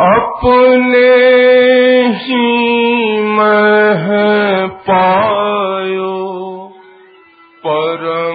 अपने ही मह पायो परम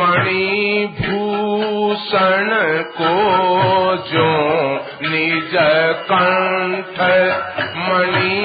मणिभूषण को जो निज कण्ठ मणि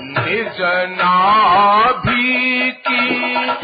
निजनाभि की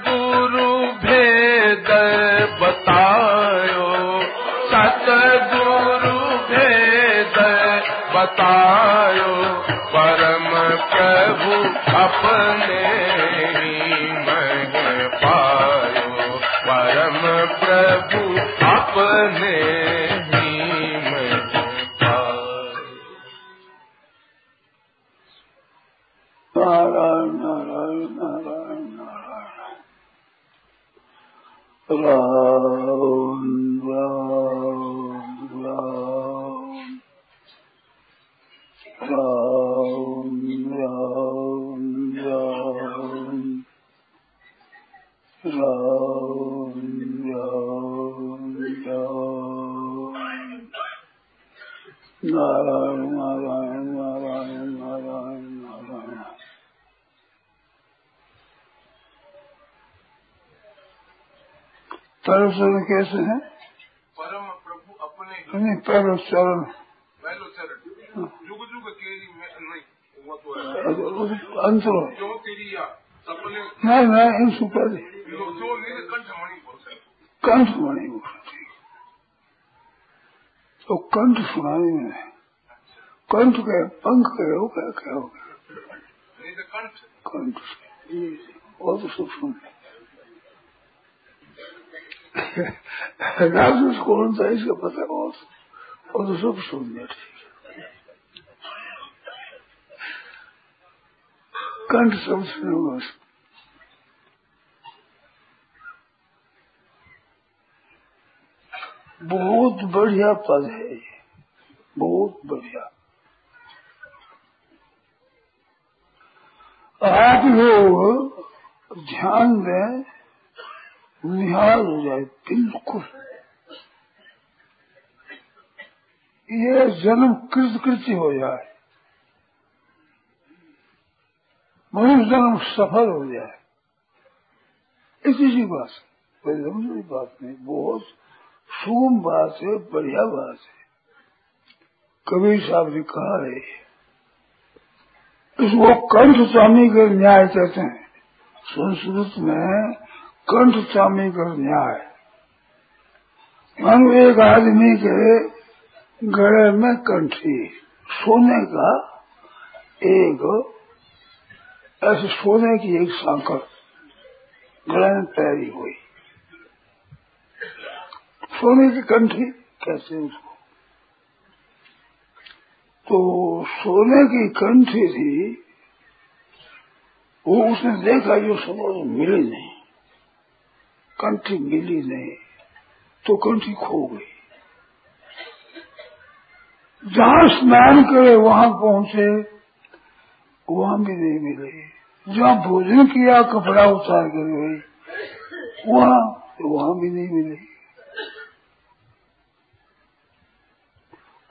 कंठ मणि बोलती तो कंठ सुनाई में कंठ के पंख के हो गया, क्या हो गया? कंठ वो तो सब सुन राजस कौन था इसका पता वो वो तो सब सुन लिया ठीक कंठ सब सुने बस। बहुत बढ़िया पद है ये। बहुत बढ़िया। आप लोग ध्यान में निहाल हो जाए, बिल्कुल। ये जन्म कृत कृतकृत्य हो जाए। मनुष्य जन्म सफल हो जाए। इसी बात कोई लंबी बात नहीं, बहुत सुगम बात है बात है। कबीर साहब ने कहा है, इसको कंठ स्वामी का न्याय कहते हैं। संस्कृत में कंठ स्वामी का न्याय। मानो एक आदमी के गले में कंठी सोने का एक, ऐसे सोने की एक सांकर गले में पैरी हुई। सोने की कंठी कहते हैं उसको? तो सोने की कंठी थी, वो उसने देखा जो समझ मिली नहीं। कंठी मिली नहीं तो कंठी खो गई। जहाँ स्नान करे, वहाँ पहुँचे, वहाँ भी नहीं मिले। जहाँ भोजन किया, कपड़ा उतार कर तो वहाँ भी नहीं मिले।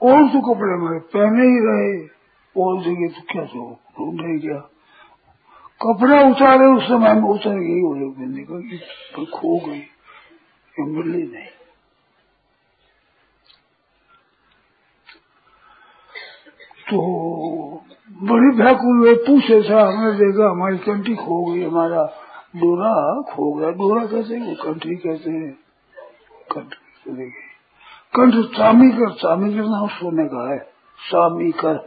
और तो कपड़े में पहने ही रहे और जगह तो क्या सो ढूंढे क्या कपड़ा उतारे उस समय में उतर गई वो लोग निकल खो गई मिली नहीं। तो बड़ी व्याकुल हुए, पूछे था, हमने देखा, हमारी कंठी खो गई, हमारा डोरा खो गया। डोरा कैसे, वो कंठी कैसे कंठ चले गई। कंठ सामी कर सामी कर नाम सोने का है। सामी कर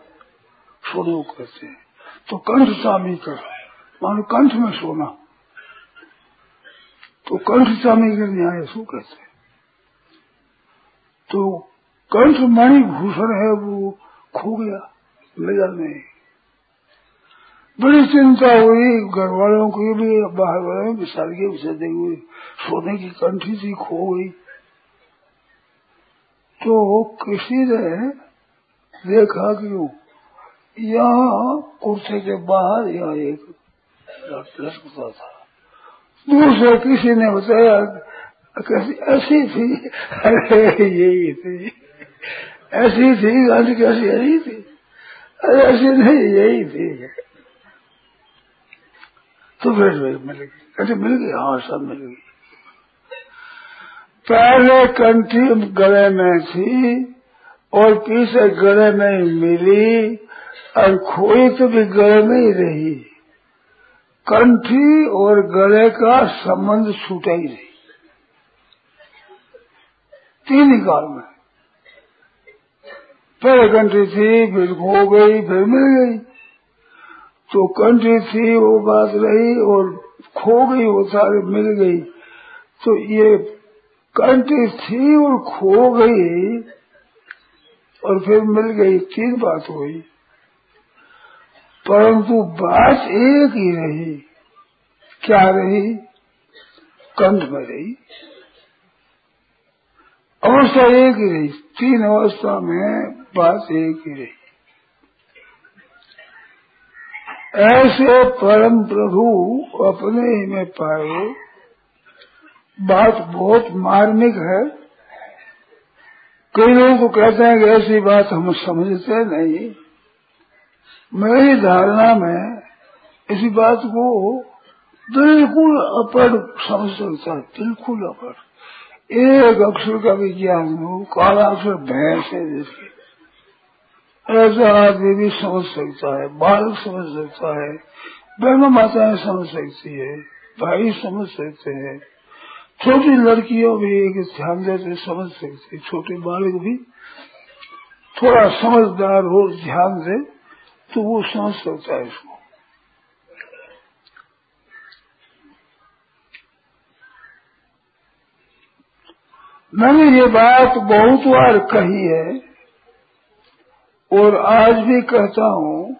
सोने को कहते हैं। तो कंठ सामी कर मानो कंठ में सोना। तो कंठ सामी कर न्याय शू कहते हैं। तो कंठ मणि भूषण है वो, खो गया मिला नहीं बड़ी चिंता हुई, घर वालों की भी बाहर वाले विशाल के विषय हुई सोने की कंठी थी, खो गई। तो किसी ने देखा क्यों यहाँ कुर्से के बाहर यहाँ एक लटकता था। दूसरे किसी ने बताया कैसी ऐसी थी, अरे यही थी। ऐसी थी गांधी कैसी यही थी। अरे ऐसी नहीं, यही थी। तो फिर मिल गई। कहते, मिल गई? हाँ सब मिल गई। पहले कंठी गले में थी और पीछे गले में मिली और खोई तो भी गले में ही रही। कंठी और गले का संबंध छूटा ही नहीं। तीन काल में। पहले कंठी थी, फिर खो गई, फिर मिल गई। तो कंठी थी, वो बात रही और खो गई, वो सारे मिल गई। तो ये कंठी थी और खो गई और फिर मिल गई, तीन बात हुई। परंतु बात एक ही रही। क्या रही? कंठ में रही। अवस्था एक ही रही। तीन अवस्था में बात एक ही रही। ऐसे परम प्रभु अपने ही में पाए बात बहुत मार्मिक है। कई लोगों को कहते हैं कि ऐसी बात हम समझते नहीं। मेरी धारणा में इसी बात को बिल्कुल अपर समझ सकता बिल्कुल अपर। एक अक्षर का भी ज्ञान हो, काला अक्षर भैंस है जिसके। ऐसा आदमी भी समझ सकता है, बालक समझ सकता है बहन माताएँ समझ सकती है, भाई समझ सकते हैं। छोटी लड़कियों भी एक ध्यान देते समझ सकते छोटे बालक भी थोड़ा समझदार हो, ध्यान दे तो वो समझ सकता है इसको। मैंने ये बात बहुत बार कही है, और आज भी कहता हूँ,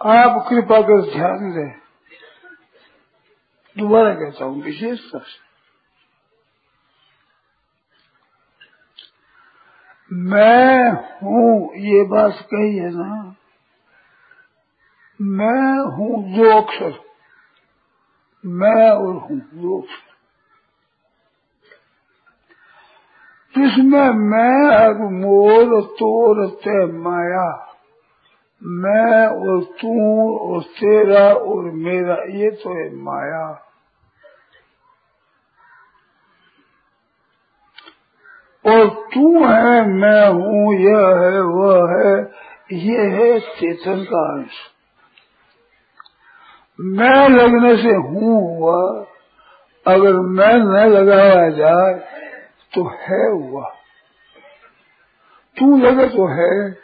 आप कृपा कर ध्यान दें। दोबारा कहता हूँ विशेषता से मैं हूँ, ये बात कही है ना, मैं हूँ दो अक्षर मैं और हूँ दो अक्षर जिसमें मैं और मोर तोर ते माया, मैं और तू और तेरा और मेरा, ये तो है माया। और तू है, मैं हूँ, यह है, वह है, ये है चेतन का अंश। मैं लगने से हूँ हुआ अगर मैं न लगाया जाए तो है हुआ तू लगे तो है,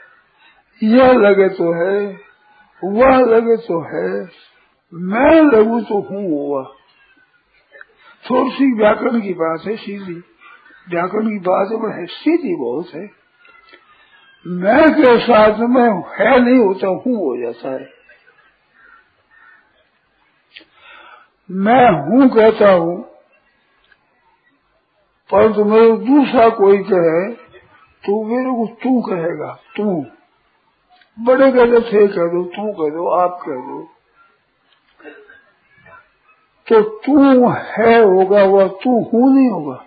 यह लगे तो है, वह लगे तो है, मैं लगू तो हूँ हुआ थोड़ी सी व्याकरण की बात है, सीधी। व्याकरण की बात है, सीधी बहुत है मैं के साथ में है नहीं होता हूँ हो जाता है। मैं हूँ कहता हूँ, परंतु मेरे दूसरा कोई कहे तो मेरे को तू कहेगा, तू। बड़े कहते, थे कह दो, तू कह दो, आप कह दो। तो तू है होगा, वह तू हूँ नहीं होगा।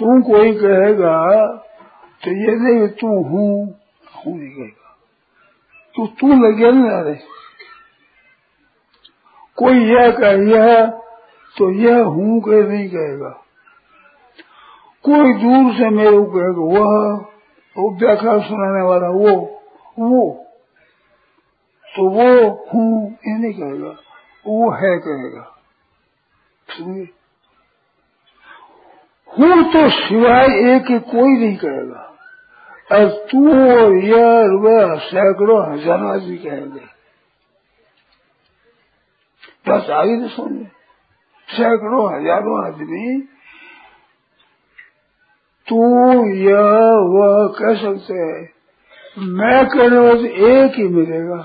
तू कोई कहेगा तो ये नहीं, तू हूँ हूँ नहीं कहेगा। तो तू लगे नहीं आ रहे कोई यह कह, यह तो यह हूँ कह, नहीं कहेगा। कोई दूर से मेरे को कहेगा, वह वो व्याख्या सुनाने वाला, वो वो। तो वो हूँ, ये नहीं कहेगा, वो है कहेगा। सुनिए हूँ तो सिवाय एक ही कोई नहीं कहेगा। और तू और यह वह सैकड़ों हज़ारों आदमी कहेंगे। बस आगे तो सुनिए सैकड़ों हज़ारों आदमी, तू यह वह कह सकते हैं, मैं कहने वाले एक ही मिलेगा।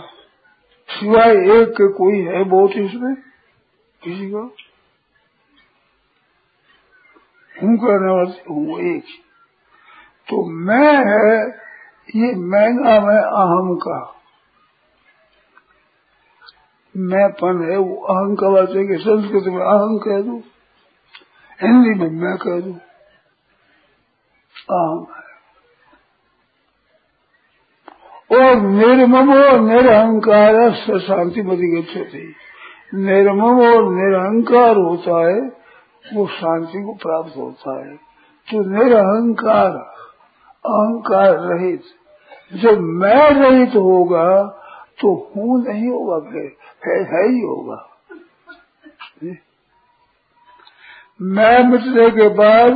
सिवाय एक के कोई है बहुत इसमें किसी को। हूँ कहने वाले हूँ एक। तो मैं है, ये मैं नाम है अहम का। मैं पन है वो अहम का बात है कि संस्कृत में अहम कह दू, हिंदी में मैं कह दू, अहम है। और निर्मम और निरहंकार शांति मति गति निर्मम और निरहंकार होता है वो शांति को प्राप्त होता है तो निरहंकार अहंकार रहित जब मैं रहित होगा तो हूँ नहीं होगा फिर है, है होगा। मैं मिटने के बाद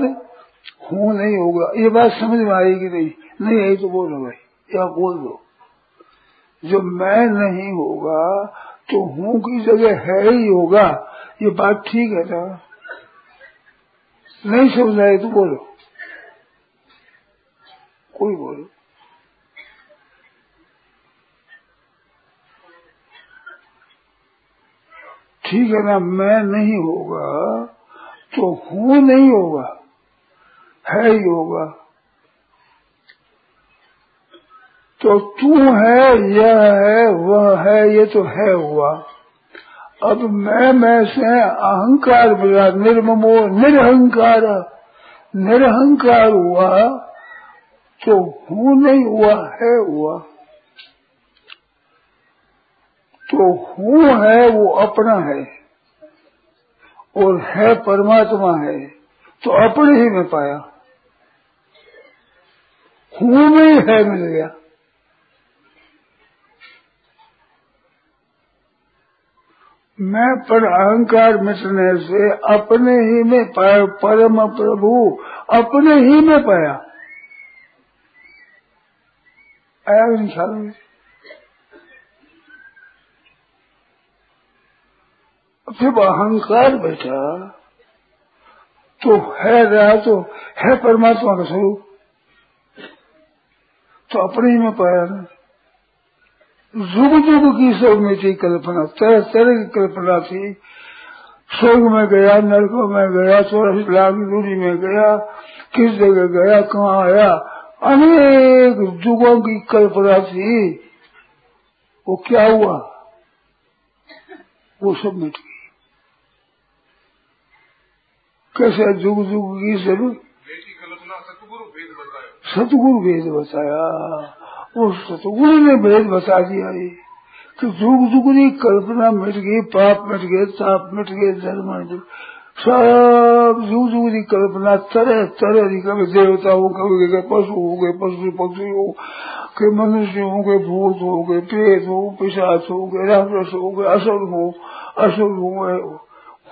हूँ नहीं होगा। ये बात समझ में आएगी नहीं? नहीं आई तो बोलो भाई। या बोल दो। जो मैं नहीं होगा तो हूँ की जगह है ही होगा। ये बात ठीक है ना? नहीं समझ आए तो बोलो। कोई बोलो। ठीक है ना, मैं नहीं होगा तो हूँ नहीं होगा, है ही होगा। तो तू है, यह है, वह है, ये तो है हुआ। अब मैं मैं से अहंकार मिला, निर्ममो, निरहंकार निरहंकार हुआ तो हूँ नहीं हुआ, है हुआ। तो हूँ है, वो अपना है, और है परमात्मा है तो अपने ही में पाया। हूँ में ही है मिल गया। मैं पर अहंकार मिटने से अपने ही में पाया परम प्रभु, अपने ही में पाया। आया इंसान में। जब अहंकार बैठा तो है रहा तो है परमात्मा का स्वरूप। तो अपने ही में पाया ना। जुग जुग की सब में थी कल्पना तरह तरह की कल्पना थी। स्वर्ग में गया नरकों में गया चौरासी लाख दूरी में गया किस जगह गया कहाँ आया? अनेक जुगों की कल्पना थी। वो क्या हुआ? वो सब मिट गई। कैसे जुग जुग की सब सतगुरु वेद बताया। उस सतगुरु ने भेद बता दिया ये कि जुग जुगनी कल्पना मिट गई, पाप मिट गए ताप मिट गए धर्म सब जुग जुगनी कल्पना तरह तरह की कभी देवता हो कभी पशु हो गए, पशु पक्षी हो, के मनुष्य हो गए, भूत हो गए, प्रेत हो, पिशाच हो गए, राक्षस हो गए, असुर हो असुर हो गए।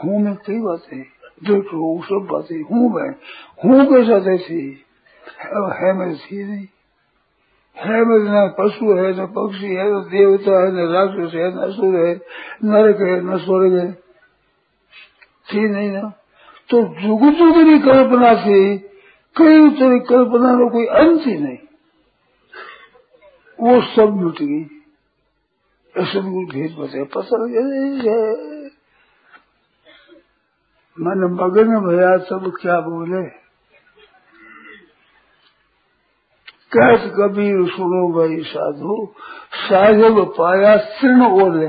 हूँ में कई बातें देखो सब बातें हूँ मैं हूँ। के साथ ऐसी है मैं थी नहीं। है न पशु है, न पक्षी है, न देवता है, न राक्षस है, न असुर है, नरक है, न स्वर्ग है। थी नहीं ना? तो जुग जुगनी कल्पना थी कई तरह कल्पना में कोई अंत ही नहीं। वो सब मिट गई। ऐसे भी भेद बताया। पता लगे मन मगन भया सब क्या बोले? कैस कबीर सुनो भाई साधु साहेब पाया तृण ओले।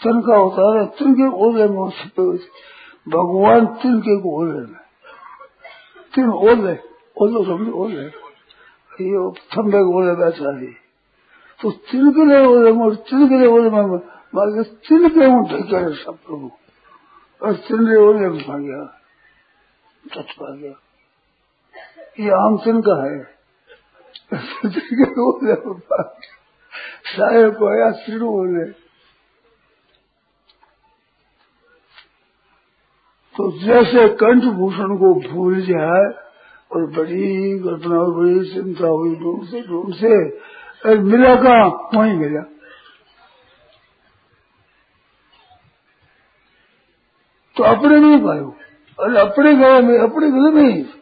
तृण का होता है तृण के ओले में भगवान तृण के ओले में। तृण ओले ओले समझो ओले। ये थम्बे के ओले बैठा है तो तिलकले ओले में तिलकले ओले में मारे तिलके हूँ ढके सब प्रभु। और तिलके ओले में पा गया टच पा गया ये आम का है। में पा साय पाया तो जैसे कंठभूषण को भूल जाए और बड़ी घटना और बड़ी चिंता हुई ढूंढ से ढूंढ से, और मिला कहा? वहीं मिला। तो अपने नहीं पायो और अपने गले में, अपने गले में ही।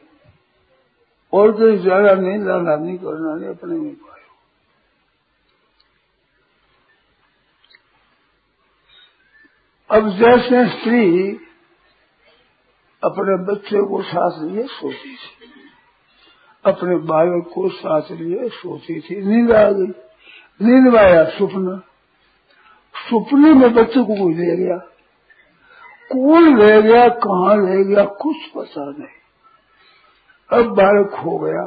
और कहीं ज़्यादा नहीं, लाना नहीं, करना नहीं, अपने में पायो अब जैसे स्त्री अपने बच्चे को साथ लिए, सोती थी। अपने बालक को साथ लिए, सोती थी। नींद आ गई। नींद आया स्वप्न। सपने में बच्चे को कोई ले गया। कौन ले गया, कहाँ ले गया, कुछ पता नहीं। अब बालक हो गया।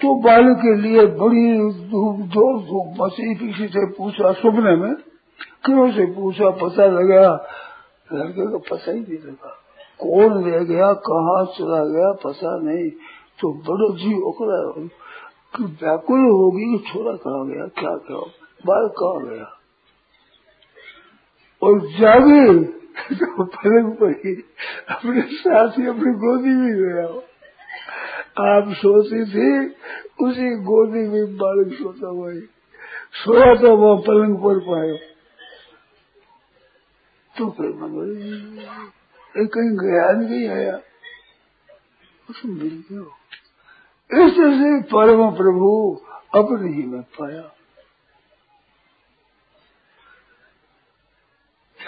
तो बालक के लिए बड़ी धूप ज़ोर धूप मसी किसी से पूछा, सपने में क्यों से पूछा, पता लगा, लड़के को पता ही नहीं लगा। कौन ले गया, कहाँ चला गया, पता नहीं। तो बड़ो जी ओकरा व्याकुल होगी, कि छोरा कहा गया, क्या क्या बाल कहा गया? और जागे तो पलंग पर ही अपने साथ ही अपनी गोदी में गया। आप सोती थी, उसी गोदी में बालक सोता हुआ सोया तो वह पलंग पर पाए तो फिर मन कहीं गया नहीं आया। उसमें मिल गया ऐसे परम प्रभु अपने ही में पाया।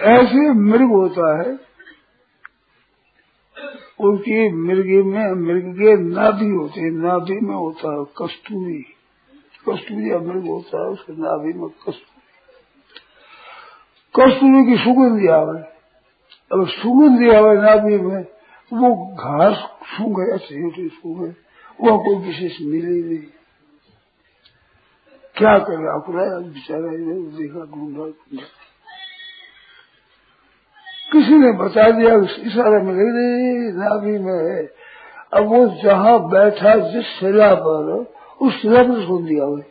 ऐसे मृग होता है, उनकी मृगी में, मृग के नाभि होते हैं, नाभि में होता है कस्तूरी। कस्तूरी मृग होता है, उसके नाभि में कस्तूरी। कस्तूरी की सुगंध आवे। अब सुगंध आवे नाभि में, वो घास सूंघे ऐसे सूंघे वो कोई विशेष मिले नहीं। क्या करे आपको बेचारा, देखा ढूंढा। किसी ने बता दिया, उस इशारा मिले नहीं नाभि में है। अब वो जहाँ बैठा, जिस शिला पर, उस शिला पर सुन दिया हुए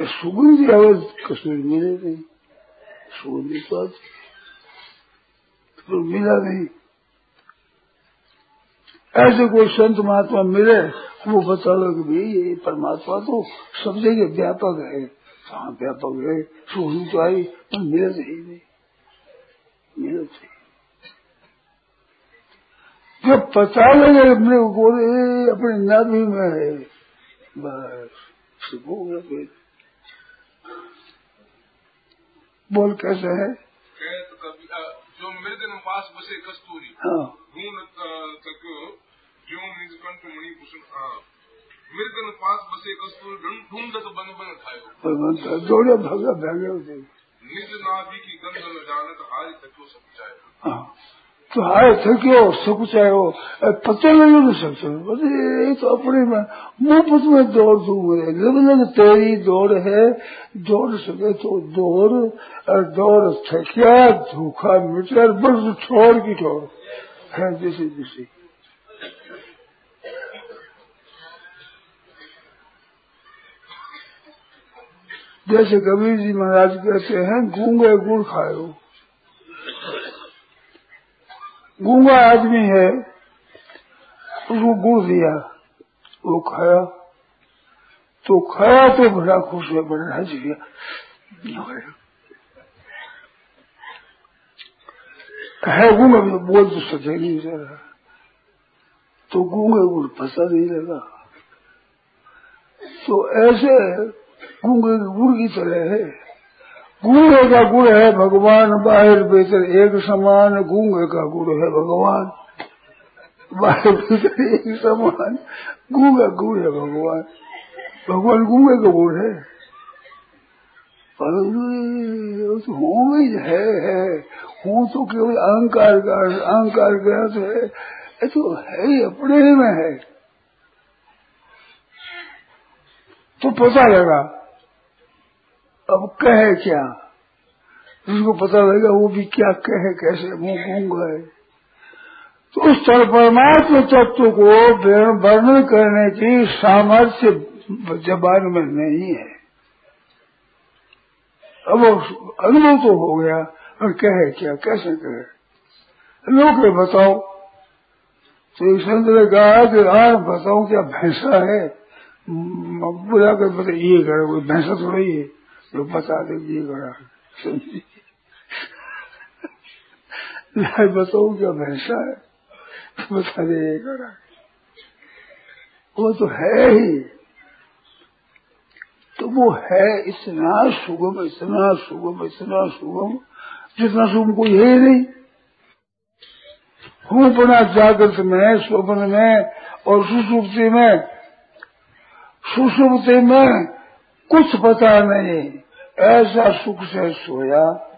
सुगंध दिया हुए कसूर मिले नहीं। सुगंधी तो तो मिला नहीं। ऐसे कोई संत महात्मा मिले, वो बता लो कि भाई, ये परमात्मा तो सब जगह व्यापक है। कहाँ व्यापक है? सोनी तो आई मिले नहीं। मिले थे जब पता लगे अपने बोले अपने नाभि में है बस हो गया फिर बोल कैसे है? जो मृग पास बसे कस्तूरी हाँ। मृगन पास बसे कस्तूर ढूंढत बन बन खायो दौड़े भागा भागे होते निज नाभि की गंध न जानत हारी थक्यो सब चाहे तो हाय थक्यो सब चाहे हो बस ये तो अपने में मुफ़्त में दौड़ दूँगे लग लग तेरी दौड़ है, दौड़ सके तो दौड़ दौड़ थकिया धोखा मिटा बस छोड़ की छोड़ है जैसे जैसे जैसे कबीर जी महाराज कहते हैं, गूँगे गुड़ खाओ गूँगा आदमी है, उसको गुड़ दिया, वो खाया। तो खाया तो बड़ा खुश है बड़ा हज गया। है गूँगा बोल तो सके नहीं जरा तो गूँगे गुड़ पता नहीं लगा। तो ऐसे गूँगे गुड़ की तरह है। गूँगे का गुण है भगवान बाहर भीतर एक समान गूँगे का गुण है भगवान। बाहर भीतर एक समान गूँगा गुण है भगवान। भगवान गूँगे का गुण है। तो ही है, है। हूँ तो केवल अहंकार का अहंकार का है। तो है ही अपने ही में है। तो पता लगा। अब कहे क्या? जिसको पता लगेगा वो भी क्या कहे, कैसे मुँह घूम गए। तो उस परमात्म तत्व को वर्णन करने की सामर्थ्य जबान में नहीं है। अब अनुभव तो हो गया, और कहे क्या, कैसे कहे? लोग बताओ। तो ने कहा कि आर बताओ क्या भैंसा है? बुला कर बता ये करो कोई भैंसा थोड़ा ही। है जो बता दे, ये करा बताऊ क्या भैंसा है? बता दे, ये करा वो तो है ही। तो वो है, इतना सुगम इतना सुगम इतना सुगम, जितना सुगम कोई है ही नहीं। हूँ बना जागृत में, स्वप्न में और सुसुप्ति में सुसुप्ति में कुछ पता नहीं। ऐसा सुख से सोया।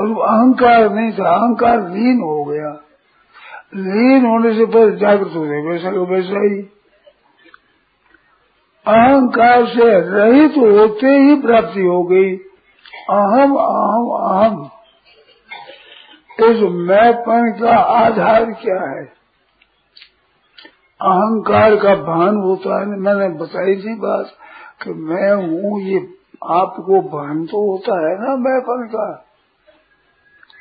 और अहंकार नहीं था, अहंकार लीन हो गया। लीन होने से पहले जागृत हो गए वैसा को वैसा ही। अहंकार से रहित तो होते ही प्राप्ति हो गई। अहम अहम अहम। इस मैपन का आधार क्या है? अहंकार का भान होता है। मैंने बताई थी बात कि मैं हूँ, ये आपको भान तो होता है ना मैपन का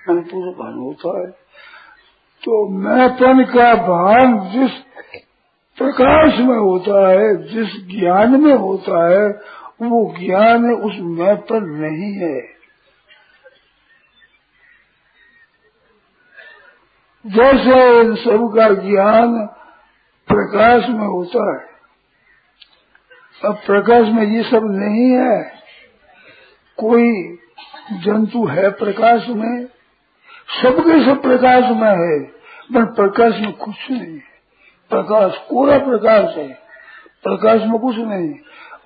मैंने पूरा भान होता है। तो मैपन का भान जिस प्रकाश में होता है, जिस ज्ञान में होता है, वो ज्ञान उस मैं पर नहीं है। जैसे इन सब का ज्ञान प्रकाश में होता है। अब प्रकाश में ये सब नहीं है। कोई जंतु है प्रकाश में, सबके सब प्रकाश में है, पर प्रकाश में कुछ नहीं है। प्रकाश पूरा प्रकाश है, प्रकाश में कुछ नहीं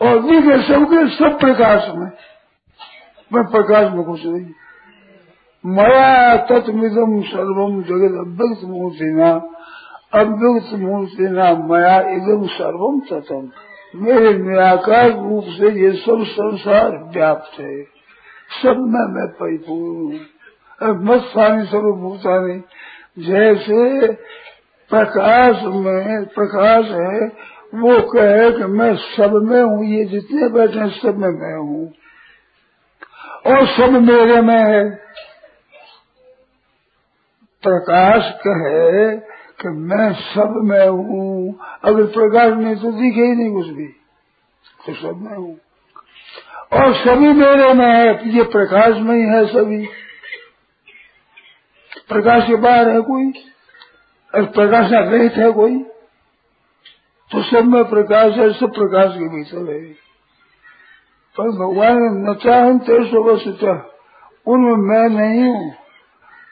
और दिखे सबके सब प्रकाश में मैं प्रकाश में कुछ नहीं मया तत्मिदम सर्वम जगत अव्यक्त अव्यक्त मूर्तिना मया इदम सर्वम तत्म मेरे निराकार रूप से ये सब संसार व्याप्त है। सब में मैं परिपूर्ण हूँ। मत सानी सर्वभूतानी जैसे प्रकाश में प्रकाश है, वो कहे कि मैं सब में हूँ, ये जितने बैठे हैं, सब में मैं हूँ। और सब मेरे में है। प्रकाश कहे कि मैं सब में हूँ। अगर प्रकाश में तो दिखे ही नहीं कुछ भी तो सब में हूँ। और सभी मेरे में है ये प्रकाश में ही है सभी। प्रकाश के बाहर है कोई? और प्रकाश रहित है कोई तो सब में प्रकाश है, सब प्रकाश के भीतर है। पर भगवान ने नचा हम तेईस वस्तुता उनमें मैं नहीं हूँ।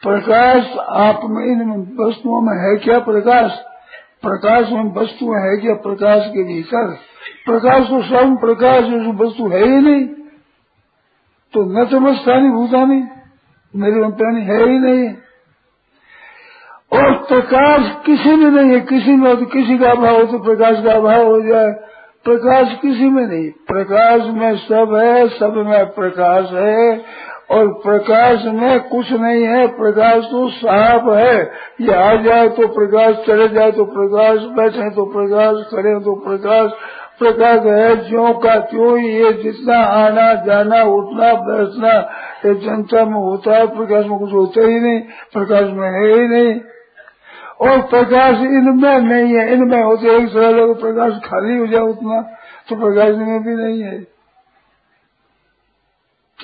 प्रकाश आप में इन वस्तुओं में है क्या प्रकाश? प्रकाश में वस्तु है क्या प्रकाश के भीतर। प्रकाश तो स्वयं प्रकाश वस्तु है ही नहीं। तो न समझता नहीं भूता नहीं मेरे में है ही नहीं। और प्रकाश किसी में नहीं है, किसी में तो किसी का अभाव हो तो प्रकाश का अभाव हो जाए। प्रकाश किसी में नहीं। प्रकाश में सब है, सब में प्रकाश है। और प्रकाश में कुछ नहीं है, प्रकाश तो साफ़ है। ये आ जाए तो प्रकाश, चले जाए तो प्रकाश, बैठे तो प्रकाश करे तो प्रकाश। प्रकाश है ज्यो का ही ये जितना आना, जाना, उठना, बैठना, ये जनता में होता है, प्रकाश में कुछ होता ही नहीं, प्रकाश में है ही नहीं। और प्रकाश इनमें नहीं है, इनमें होते एक सरल प्रकाश खाली हो जाए उतना तो प्रकाश इनमें भी नहीं है।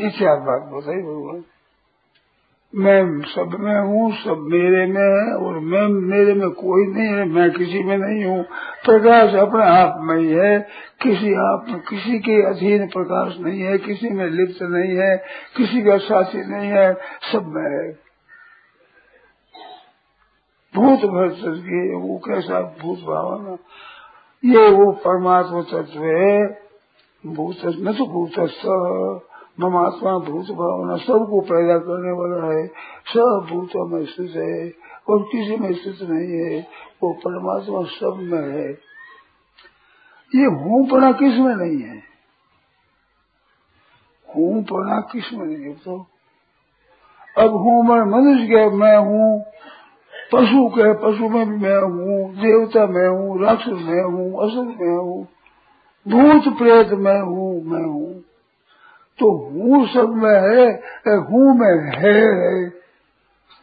क्या बात बताई भगवान मैं सब, में हूँ, सब मेरे में है, और मैं मेरे में कोई नहीं है, मैं किसी में नहीं हूँ। प्रकाश अपने आप में ही है, किसी आप में किसी के अधीन प्रकाश नहीं है, किसी में लिप्त नहीं है, किसी का साथी नहीं है, सब में है। भूत भक्त की, वो कैसा भूत भावना? ये वो परमात्मा तत्व है। भूत न तो ममात्मा भूत भावना सबको पैदा करने वाला है। सब भूतों में स्थित है और किसी में स्थित नहीं है, वो परमात्मा सब में है। ये हूँ पड़ा किसमें नहीं है? हूँ पड़ा किसमें नहीं है तो? अब हूँ मैं मनुष्य के मैं हूँ, पशु के पशु में भी मैं हूँ, देवता में हूँ, राक्षस में हूँ, असुर में हूँ, भूत प्रेत में हूँ, मैं हूँ। तो हूँ सब में है हूँ में है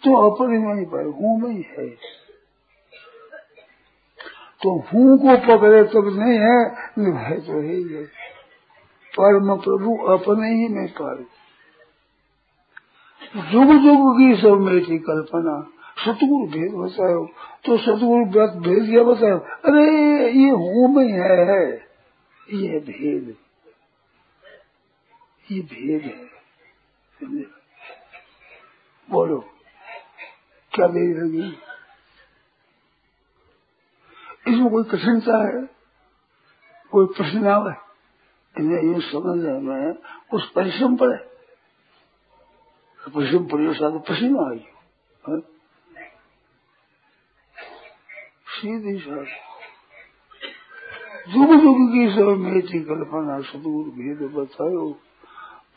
तो अपने में ही पर हूँ में ही है। तो हूँ को पकड़े तब नहीं है है तो है ही है। परम प्रभु अपने ही में पर जुग जुग की सब मेरी कल्पना। सतगुरु भेद बताओ तो सतगुरु भेद क्या बताओ अरे, ये हूँ में है। ये भेद। ये भेद है। बोलो, क्या भेद लगी इसमें कोई कठिनता है? कोई प्रश्न आवे इन्हें ये समझ में उस परिश्रम पर है। परिश्रम परियोजना तो पसीना आई हाँ? सीधी साथ जुग जुग की सब मेरी कल्पना, सदगुरु भेद बताओ।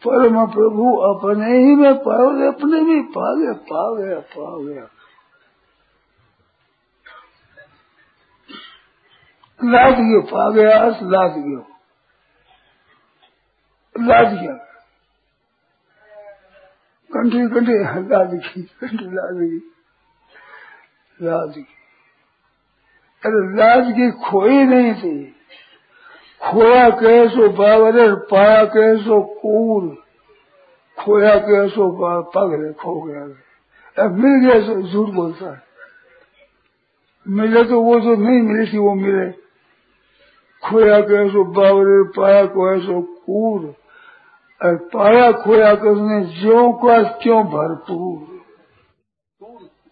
परम प्रभु अपने ही में पाओगे, अपने भी पा गया पा गया पा गया लाद गयो पा गया लाद गयो लाद गया कंठी कंठी लाद गई कंठी लाद गई लाद गई अरे लाद की खोई नहीं थी। खोया कैसो बावरे पाया कैसो कूल। खोया कैसो पगले खो गया अब मिल गया सो, झूठ बोलता है। मिले तो वो जो नहीं मिली थी, वो मिले। खोया कैसो बावरे पाया को ऐसो कूर और पाया खोया कर उसने ज्यो का क्यों भरपूर।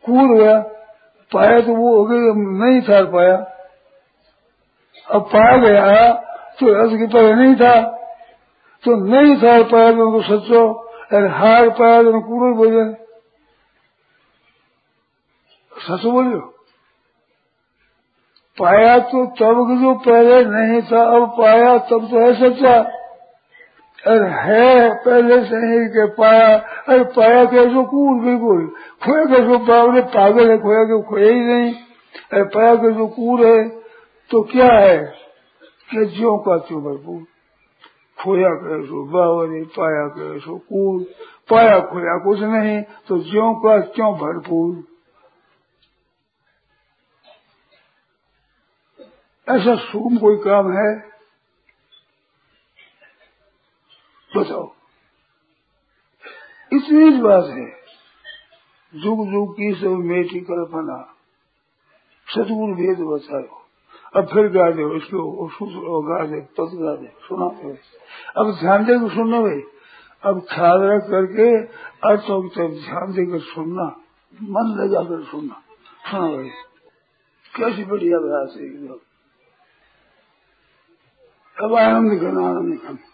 कूर गया। पाया तो वो हो गया, नहीं था पाया। अब पाया गया तो रस की पहले नहीं था। तो नहीं था पाया तो उनको सचो अरे हार पाया तो कूड़ो बोले सच बोलियो? पाया तो तब जो पहले नहीं था, अब पाया तब तो है सच्चा। अरे है पहले से नहीं के पाया अरे पाया कैसो कूड़ बिल्कुल खोया कैसो बाबरे पागल है, खोया के खोया ही नहीं? अरे पाया कैसो कूड़ है? तो क्या है? ज्यो का त्यों भरपूर? खोया कैसो बावरी पाया कैसो कूद पाया खोया कुछ नहीं तो ज्यो का क्यों भरपूर? ऐसा सुगम कोई काम है? बताओ। इतनी बात है। जुग जुग की सब मेटी कल्पना सतगुरु भेद बताओ अब फिर गा दे उसको गा दे पद गा दे सुना। अब ध्यान देकर सुनना भाई। अब ख्याल रख करके अर्थों की तरफ़ ध्यान देकर सुनना, मन लगा कर सुनना। सुना भाई। कैसी बढ़िया अभ्यास है एकदम अब आनंद करना आनंद करना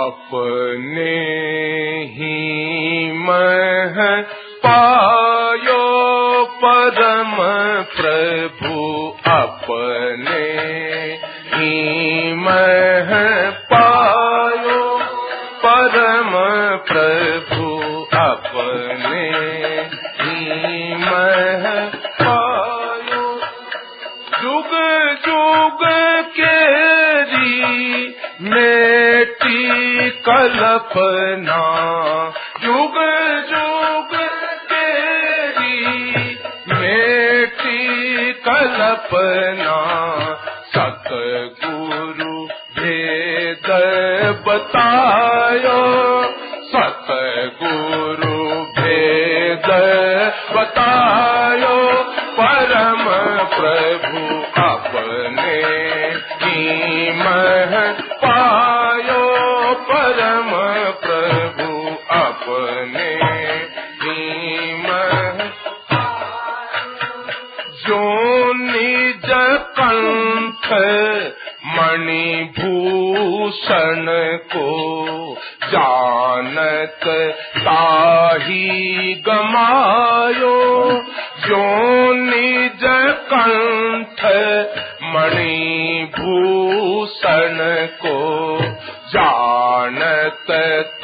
अपने ही मह पायो परम प्रभु अपने ही मह पायो। परम प्रभु अपने ही मह पायो। जुग जुग केरी मेटी कल्पना कल्पना सतगुरु भेद बतायो। कंठ मणिभूषण को जानत ताही गमायो। जो निज कंठ मणिभूषण को जानत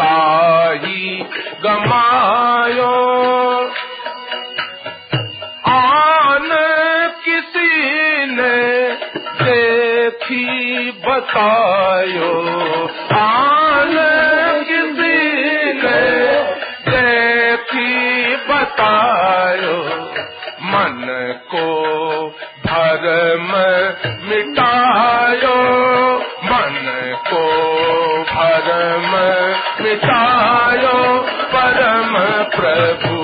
ताही गमायो। बतायो आन देखी बतायो। मन को भरम मिटायो। मन को भरम मिटायो। परम प्रभु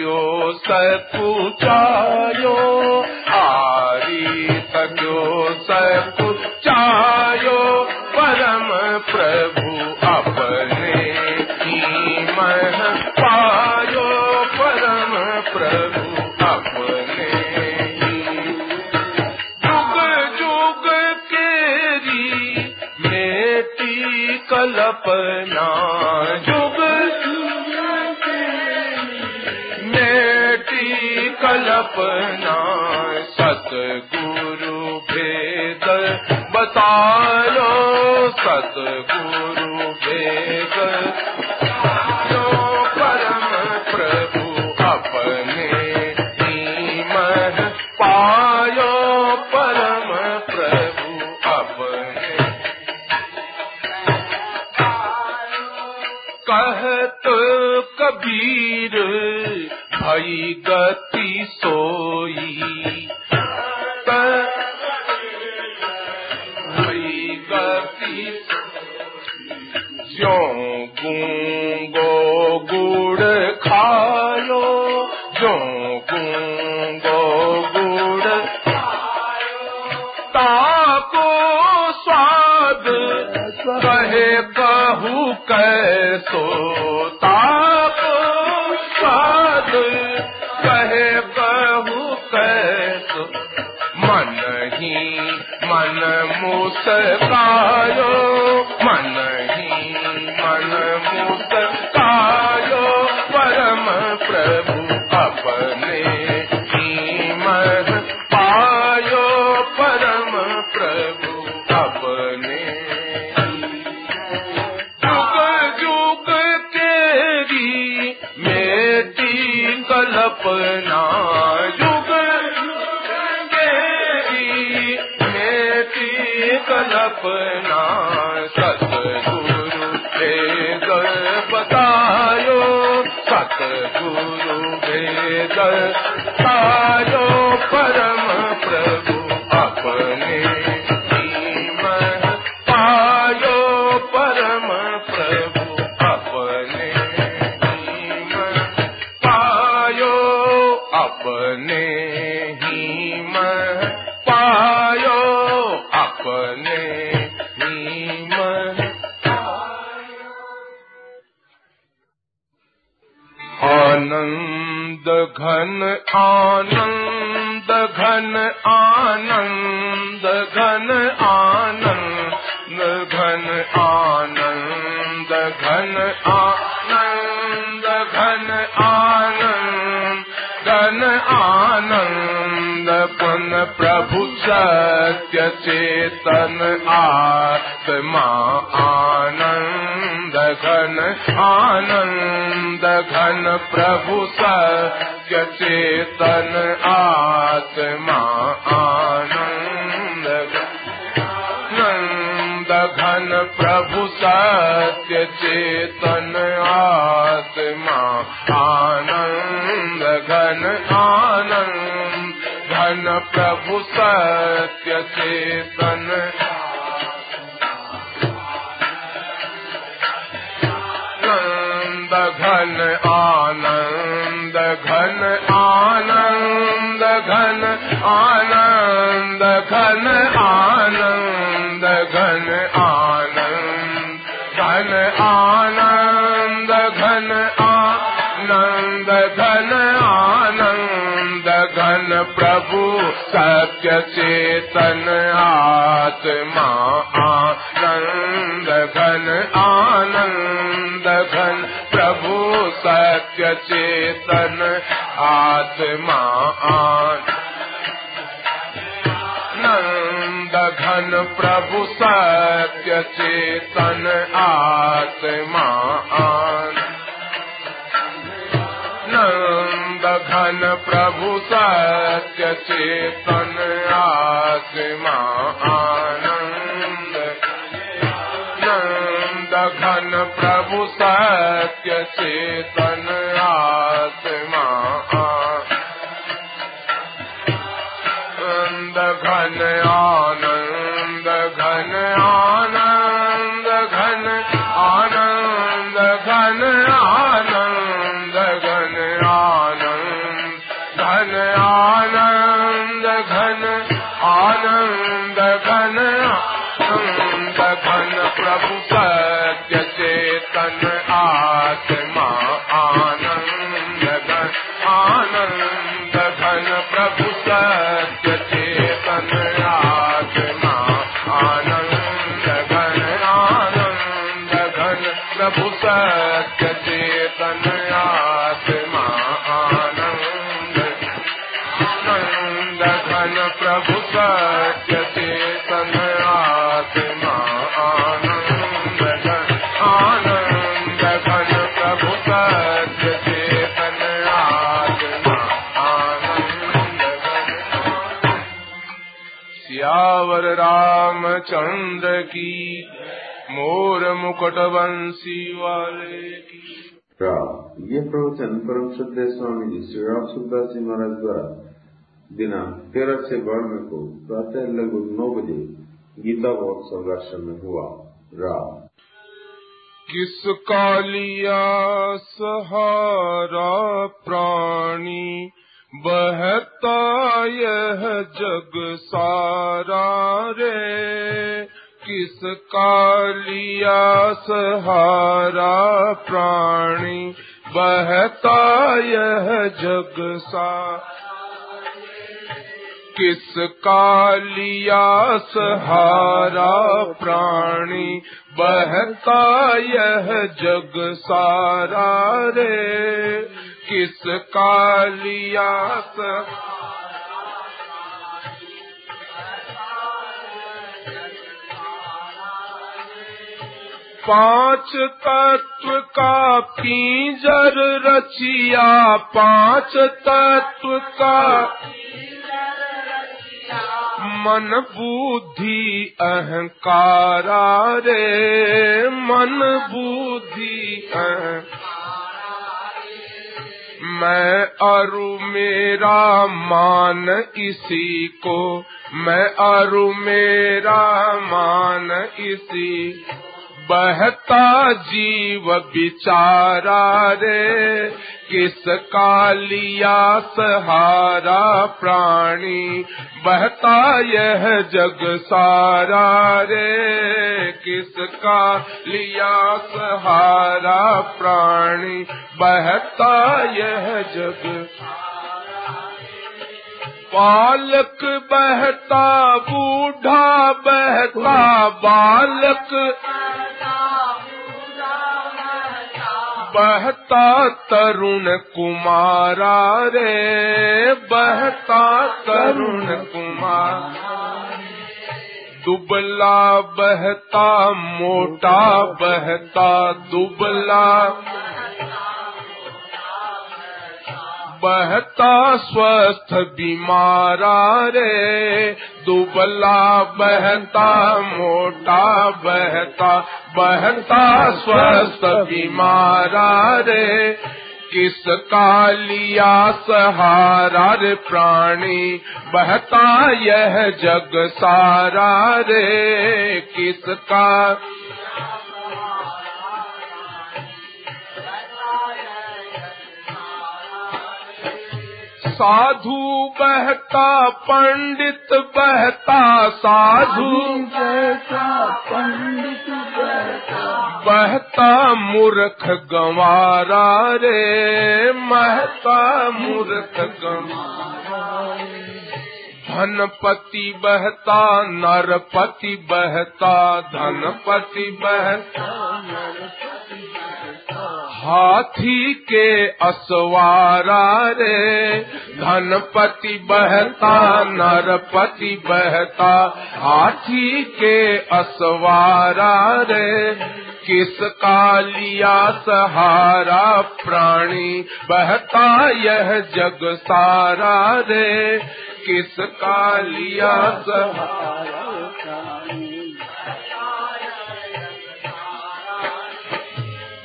तकियो सह आरी तकियो सह परम प्रभु अपने की मन पायो। परम प्रभु अपने जुग जुग केरी मेटी कल्पना अपना सतगुरु भेद बता सतगुरु मन ही मन मुस्कायो मन घन प्रभु सत्य चेतन आत्मा आनंद। नंद घन प्रभु सत्य चेतन आत्मा आनंद। घन प्रभु सत्य चेतन आत्मा आनंद घन आनंद घन प्रभु सत्य चेतन आत्मा आनंद घन प्रभु सत्य चेतन आत्मा नंद घन प्रभु सत्य चेतन आत्मा चेतन रामचंद्र की मोर मुकुट बंसी वाले की। ये प्रवचन परम श्रद्धेय स्वामी जी श्री राम सुखदास जी महाराज द्वारा दिनांक तेरह से बारह को प्रातः लगभग नौ बजे गीता महोत्सव दर्शन में हुआ। राग किसका लिया सहारा प्राणी बहता यह जग सारा रे, किसका लिया सहारा प्राणी? बहता यह जग सारा किसका लिया सहारा प्राणी? बहता यह जग सारा रे किसका लिया सहारा पाँच तत्व का पीजर रचिया, पाँच तत्व का मन बुद्धि अहंकारा रे, मन बुद्धि मैं अरु मेरा मान इसी को। मैं अरु मेरा मान इसी बहता जीव बिचारा रे किसका लिया सहारा प्राणी, बहता यह जग सारा रे किसका लिया सहारा प्राणी, बहता यह जग बालक बहता, बूढ़ा बहता, बालक बहता तरुण कुमारा रे बहता तरुण कुमार दुबला बहता मोटा बहता दुबला बहता स्वस्थ बीमारा रे। दुबला बहता, मोटा बहता बहता स्वस्थ बीमारा रे। किसका लिया सहारा रे प्राणी, बहता यह जग सारा रे। किसका साधु बहता पंडित, बहता साधु। पंडित बहता मूर्ख गंवारा रे, महता मूर्ख गंवारा। धनपति बहता, नरपति बहता, धनपति बहता। हाथी के असवारा रे, धनपति बहता, नरपति बहता। हाथी के असवारा रे, किसका लिया सहारा प्राणी बहता यह जग सारा रे, किसका लिया सहारा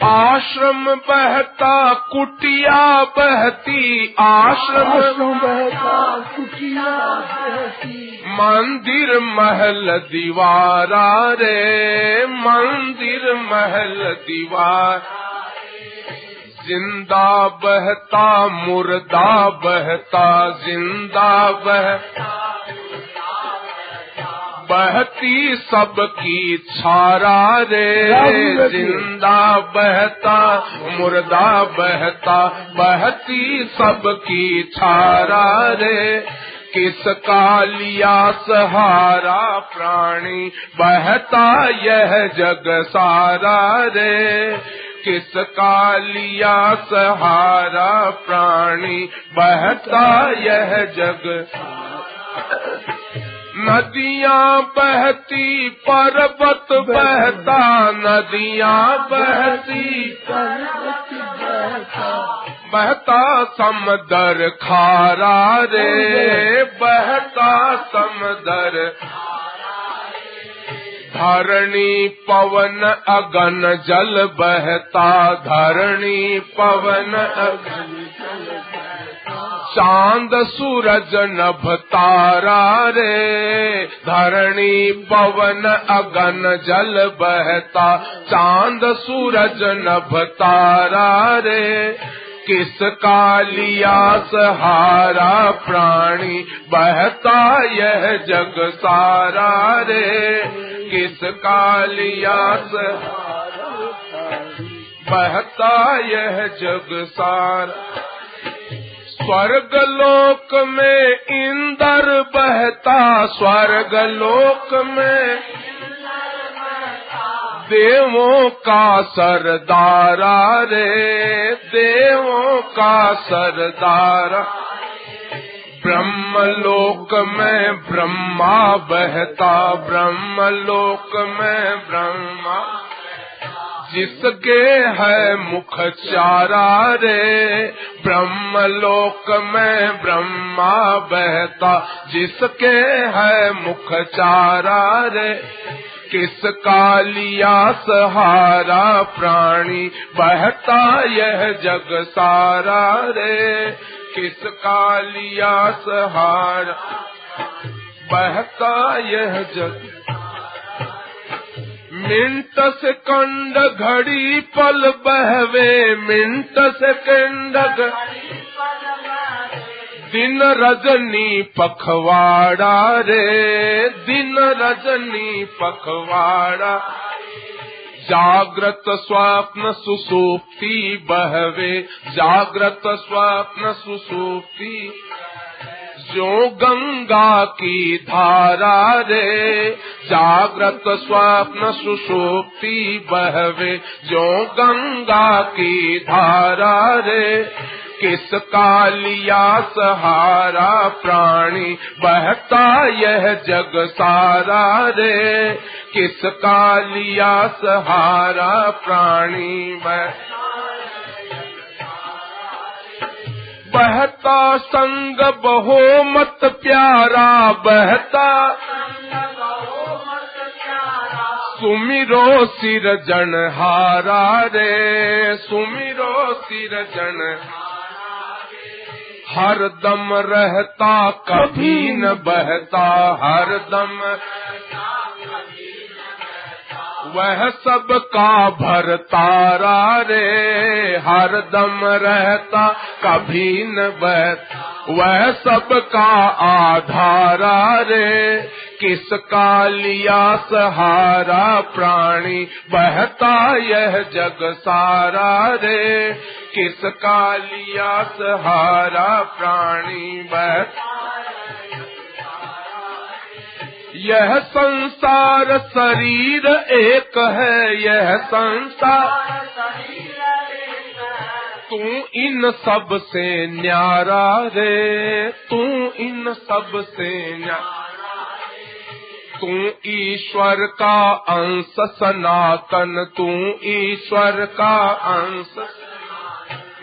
आश्रम बहता कुटिया बहती आश्रम आश्रम बहता कुटिया बहती। मंदिर महल दीवारा रे मंदिर महल दीवार ज़िंदा बहता मुर्दा बहता ज़िंदा बहता। बहती सबकी छारा रे। ज़िंदा बहता मुर्दा बहता बहती सबकी छारा रे। किसका लिया सहारा प्राणी बहता यह जग सारा रे। किसका लिया सहारा प्राणी बहता यह जग। नदियाँ बहती पर्वत बहता नदियाँ बहती। बहता समदर खारा रे बहता समदर धरणी पवन अगन जल बहता, धरणी पवन अगन चाँद, सूरज, नभ, तारा रे, धरणी पवन अगन जल बहता, चाँद, सूरज, नभ, तारा रे। किस कालिया सहारा प्राणी बहता यह जग सारा रे? किस कालिया सहारा बहता यह जग सारा स्वर्ग लोक में इंदर बहता, स्वर्ग लोक में देवों का सरदारा रे, देवों का सरदारा। ब्रह्म लोक में ब्रह्मा बहता ब्रह्म लोक में ब्रह्मा जिसके है मुख चारा रे, ब्रह्मलोक में ब्रह्मा बहता। जिसके है मुख चारा रे किस कालिया सहारा प्राणी बहता यह जग सारा रे। किस कालिया सहारा बहता यह जग मिंट सेकंड घड़ी पल बहवे मिंट सेकंड दिन रजनी पखवाड़ा रे, दिन रजनी पखवाड़ा। जागृत स्वप्न सुसुप्ति बहवे जागृत स्वप्न सुसुप्ति जो गंगा की धारा रे, जागृत स्वप्न सुषुप्ति बहवे, जो गंगा की धारा रे, किस कालिया सहारा प्राणी बहता यह जग सारा रे, किस कालिया सहारा प्राणी बह बहता संग बहो मत प्यारा बहता। सुमिरो सिर जन हारा रे, सुमिरो सिर जन हर दम रहता, कभी न बहता हर दम वह सब सबका भरतारा रे, हर दम रहता, कभी न बहता वह सबका आधारा रे किस कालिया सहारा प्राणी, बहता यह जग सारा रे। किस कालिया सहारा प्राणी, बहता यह संसार शरीर एक है, यह संसार। तू इन सबसे न्यारा रे, तू इन सबसे न्यारा तू ईश्वर का अंश सनातन, तू ईश्वर का अंश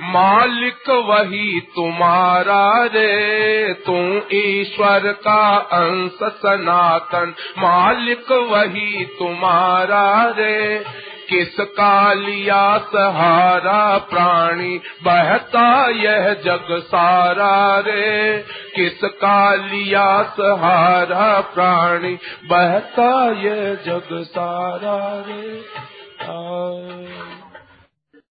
मालिक वही तुम्हारा रे तू ईश्वर का अंश सनातन। मालिक वही तुम्हारा रे किस कालिया सहारा प्राणी? बहता यह जग सारा रे किस कालिया सहारा प्राणी? बहता यह जग सारा रे। आ...